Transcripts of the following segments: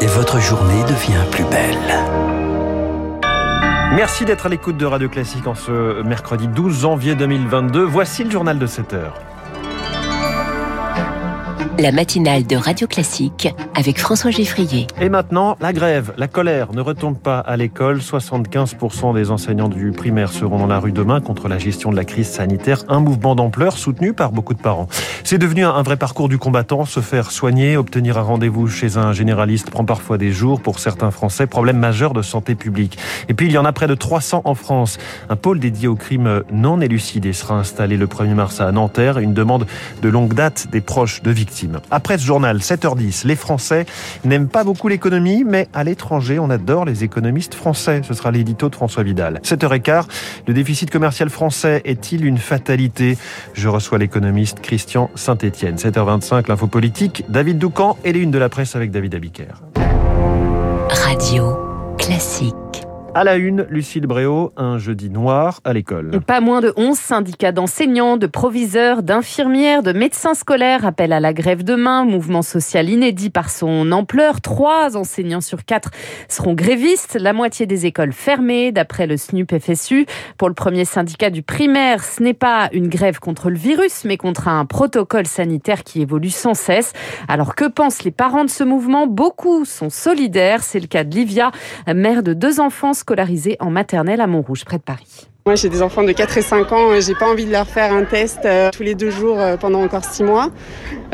et votre journée devient plus belle. Merci d'être à l'écoute de Radio Classique en ce mercredi 12 janvier 2022. Voici le journal de 7 heures la matinale de Radio Classique avec François Geffrier. Et maintenant, la grève, la colère ne retombe pas à l'école. 75% des enseignants du primaire seront dans la rue demain contre la gestion de la crise sanitaire. Un mouvement d'ampleur soutenu par beaucoup de parents. C'est devenu un vrai parcours du combattant. Se faire soigner, obtenir un rendez-vous chez un généraliste prend parfois des jours pour certains Français. Problème majeur de santé publique. Et puis, il y en a près de 300 en France. Un pôle dédié aux crimes non élucidés sera installé le 1er mars à Nanterre. Une demande de longue date des proches de victimes. Après ce journal, 7h10, les Français n'aiment pas beaucoup l'économie, mais à l'étranger, on adore les économistes français. Ce sera l'édito de François Vidal. 7h15, le déficit commercial français est-il une fatalité? Je reçois l'économiste Christian Saint-Etienne. 7h25, l'info politique, David Doucan et les unes de la presse avec David Abiker. Radio classique. À la une, Lucille Bréau, un jeudi noir à l'école. Pas moins de 11 syndicats d'enseignants, de proviseurs, d'infirmières, de médecins scolaires appellent à la grève demain. Mouvement social inédit par son ampleur. Trois enseignants sur quatre seront grévistes. La moitié des écoles fermées, d'après le SNUP FSU. Pour le premier syndicat du primaire, ce n'est pas une grève contre le virus, mais contre un protocole sanitaire qui évolue sans cesse. Alors que pensent les parents de ce mouvement? Beaucoup sont solidaires. C'est le cas de Livia, mère de deux enfants scolarisés en maternelle à Montrouge, près de Paris. Moi, j'ai des enfants de 4 et 5 ans. J'ai pas envie de leur faire un test euh, tous les deux jours euh, pendant encore 6 mois.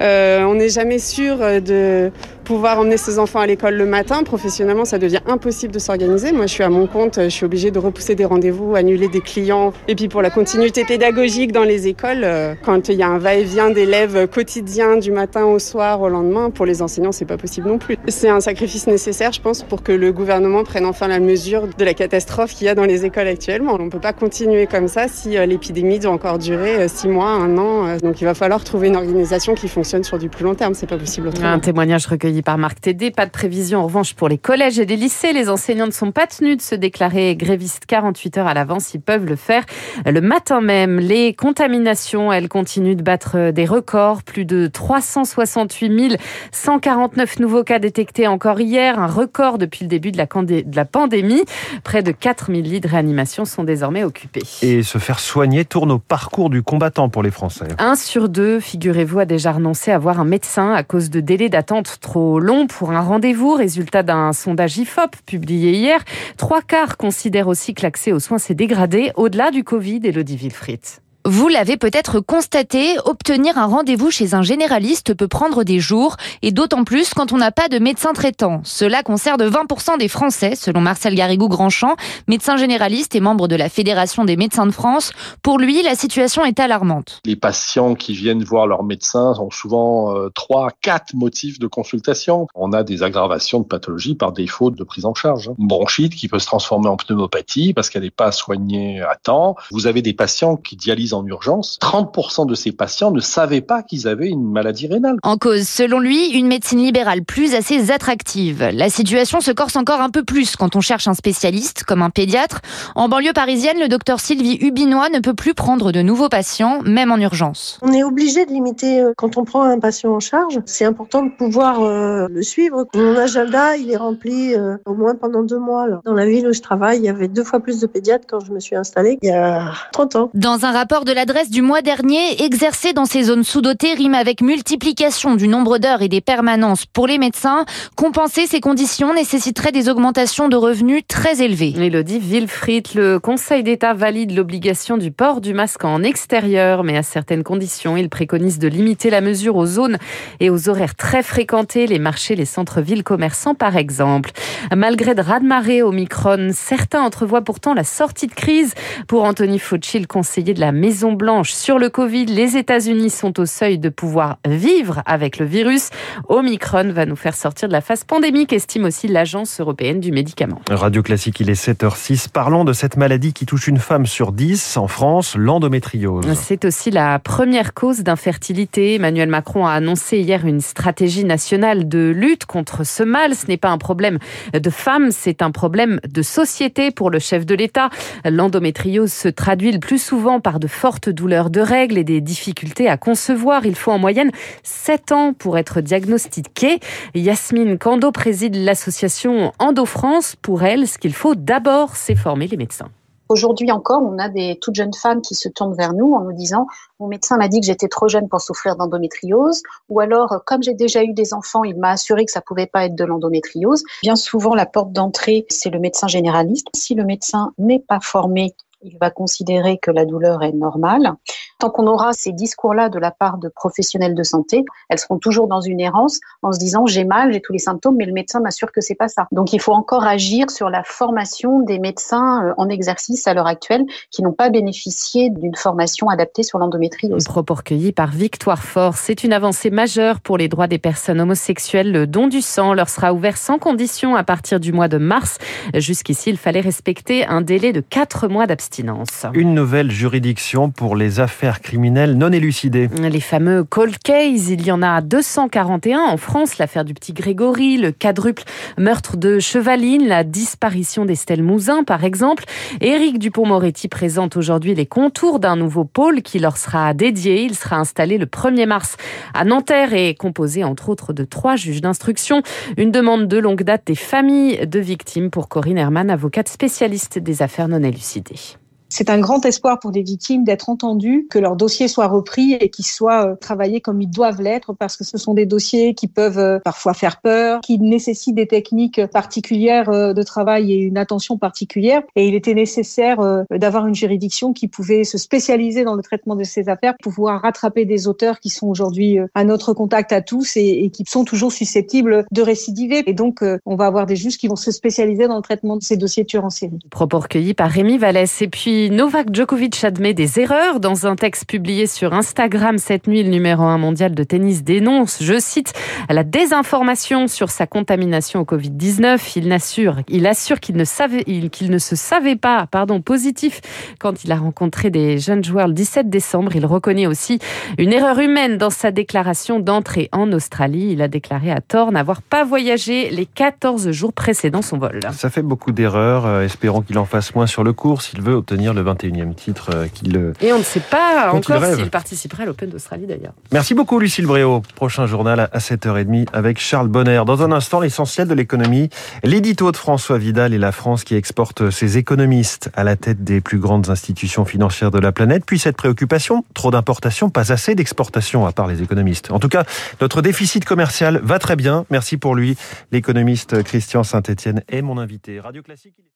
Euh, on n'est jamais sûr de pouvoir emmener ses enfants à l'école le matin. Professionnellement, ça devient impossible de s'organiser. Moi, je suis à mon compte, je suis obligée de repousser des rendez-vous, annuler des clients. Et puis pour la continuité pédagogique dans les écoles, euh, quand il y a un va-et-vient d'élèves quotidien du matin au soir au lendemain, pour les enseignants, c'est pas possible non plus. C'est un sacrifice nécessaire, je pense, pour que le gouvernement prenne enfin la mesure de la catastrophe qu'il y a dans les écoles actuellement. On ne peut pas continuer comme ça si euh, l'épidémie doit encore durer 6 euh, mois, un an. Donc il va falloir trouver une organisation qui fonctionne sur du plus long terme. C'est pas possible autrement. Un témoignage recueilli par Marc Tédé. Pas de prévision en revanche pour les collèges et les lycées. Les enseignants ne sont pas tenus de se déclarer grévistes 48 heures à l'avance. Ils peuvent le faire le matin même. Les contaminations, elles continuent de battre des records. Plus de 368 149 nouveaux cas détectés encore hier. Un record depuis le début de la, de la pandémie. Près de 4000 lits de réanimation sont désormais occupés. Et se faire soigner tourne au parcours du combattant pour les Français. Un sur deux, figurez-vous, a déjà renoncé à voir un médecin à cause de délais d'attente trop long pour un rendez-vous. Résultat d'un sondage IFOP publié hier. Trois quarts considèrent aussi que l'accès aux soins s'est dégradé au-delà du Covid, Elodie Wilfried. Vous l'avez peut-être constaté, obtenir un rendez-vous chez un généraliste peut prendre des jours, et d'autant plus quand on n'a pas de médecin traitant. Cela concerne 20% des Français, selon Marcel Garrigou-Grandchamp, médecin généraliste et membre de la Fédération des médecins de France. Pour lui, la situation est alarmante. Les patients qui viennent voir leur médecin ont souvent euh, trois, quatre motifs de consultation. On a des aggravations de pathologie par défaut de prise en charge. Une bronchite qui peut se transformer en pneumopathie parce qu'elle n'est pas soignée à temps. Vous avez des patients qui dialysent en urgence, 30% de ces patients ne savaient pas qu'ils avaient une maladie rénale. En cause, selon lui, une médecine libérale plus assez attractive. La situation se corse encore un peu plus quand on cherche un spécialiste, comme un pédiatre. En banlieue parisienne, le docteur Sylvie Hubinois ne peut plus prendre de nouveaux patients, même en urgence. On est obligé de limiter euh, quand on prend un patient en charge. C'est important de pouvoir euh, le suivre. Mon agenda, il est rempli euh, au moins pendant deux mois. Dans la ville où je travaille, il y avait deux fois plus de pédiatres quand je me suis installée il y a 30 ans. Dans un rapport de l'adresse du mois dernier, exercer dans ces zones sous-dotées rime avec multiplication du nombre d'heures et des permanences pour les médecins. Compenser ces conditions nécessiterait des augmentations de revenus très élevées. Elodie Wilfried, le Conseil d'État valide l'obligation du port du masque en extérieur, mais à certaines conditions. Il préconise de limiter la mesure aux zones et aux horaires très fréquentés, les marchés, les centres-villes commerçants par exemple. Malgré de raz-de-marée au Micron, certains entrevoient pourtant la sortie de crise. Pour Anthony Fauci, le conseiller de la Maison Maison-Blanche sur le Covid. Les États-Unis sont au seuil de pouvoir vivre avec le virus. Omicron va nous faire sortir de la phase pandémique, estime aussi l'Agence européenne du médicament. Radio Classique, il est 7h06. Parlons de cette maladie qui touche une femme sur 10 en France, l'endométriose. C'est aussi la première cause d'infertilité. Emmanuel Macron a annoncé hier une stratégie nationale de lutte contre ce mal. Ce n'est pas un problème de femmes, c'est un problème de société pour le chef de l'État. L'endométriose se traduit le plus souvent par de fortes douleurs de règles et des difficultés à concevoir. Il faut en moyenne 7 ans pour être diagnostiqué. Yasmine Kando préside l'association Endo France. Pour elle, ce qu'il faut d'abord, c'est former les médecins. Aujourd'hui encore, on a des toutes jeunes femmes qui se tournent vers nous en nous disant mon médecin m'a dit que j'étais trop jeune pour souffrir d'endométriose ou alors comme j'ai déjà eu des enfants, il m'a assuré que ça pouvait pas être de l'endométriose. Bien souvent la porte d'entrée, c'est le médecin généraliste. Si le médecin n'est pas formé il va considérer que la douleur est normale. Tant qu'on aura ces discours-là de la part de professionnels de santé, elles seront toujours dans une errance en se disant j'ai mal, j'ai tous les symptômes, mais le médecin m'assure que c'est pas ça. Donc il faut encore agir sur la formation des médecins euh, en exercice à l'heure actuelle qui n'ont pas bénéficié d'une formation adaptée sur l'endométriose. Propos recueillis par Victoire Fort. C'est une avancée majeure pour les droits des personnes homosexuelles. Le don du sang leur sera ouvert sans condition à partir du mois de mars. Jusqu'ici, il fallait respecter un délai de 4 mois d'abstinence. Une nouvelle juridiction pour les affaires criminelles non élucidées. Les fameux cold cases, il y en a 241 en France. L'affaire du petit Grégory, le quadruple meurtre de Chevaline, la disparition d'Estelle Mouzin, par exemple. Éric Dupont-Moretti présente aujourd'hui les contours d'un nouveau pôle qui leur sera dédié. Il sera installé le 1er mars à Nanterre et composé entre autres de trois juges d'instruction. Une demande de longue date des familles de victimes pour Corinne Herman, avocate spécialiste des affaires non élucidées. C'est un grand espoir pour des victimes d'être entendues, que leur dossier soit repris et qu'ils soient euh, travaillés comme ils doivent l'être parce que ce sont des dossiers qui peuvent euh, parfois faire peur, qui nécessitent des techniques particulières euh, de travail et une attention particulière. Et il était nécessaire d'avoir une juridiction qui pouvait se spécialiser dans le traitement de ces affaires, pouvoir rattraper des auteurs qui sont aujourd'hui à notre contact à tous et, qui sont toujours susceptibles de récidiver. Et donc, on va avoir des juges qui vont se spécialiser dans le traitement de ces dossiers tueurs en série. Propos recueillis par Rémi Vallès. Novak Djokovic admet des erreurs. Dans un texte publié sur Instagram cette nuit, le numéro 1 mondial de tennis dénonce, je cite, la désinformation sur sa contamination au Covid-19. Il assure, il assure qu'il ne savait, ne se savait pas, pardon, positif quand il a rencontré des jeunes joueurs le 17 décembre. Il reconnaît aussi une erreur humaine dans sa déclaration d'entrée en Australie. Il a déclaré à tort n'avoir pas voyagé les 14 jours précédant son vol. Ça fait beaucoup d'erreurs. Euh, espérons qu'il en fasse moins sur le cours s'il veut obtenir le 21e titre euh, qu'il Et on ne sait pas encore s'il participerait à l'Open d'Australie d'ailleurs. Merci beaucoup Lucille Bréau. Prochain journal à 7h30 avec Charles Bonner. Dans un instant, l'essentiel de l'économie, l'édito de François Vidal et la France qui exporte ses économistes à la tête des plus grandes institutions financières de la planète. Puis cette préoccupation, trop d'importation, pas assez d'exportation à part les économistes. En tout cas, notre déficit commercial va très bien. Merci pour lui. L'économiste Christian Saint-Etienne est mon invité. Radio Classique.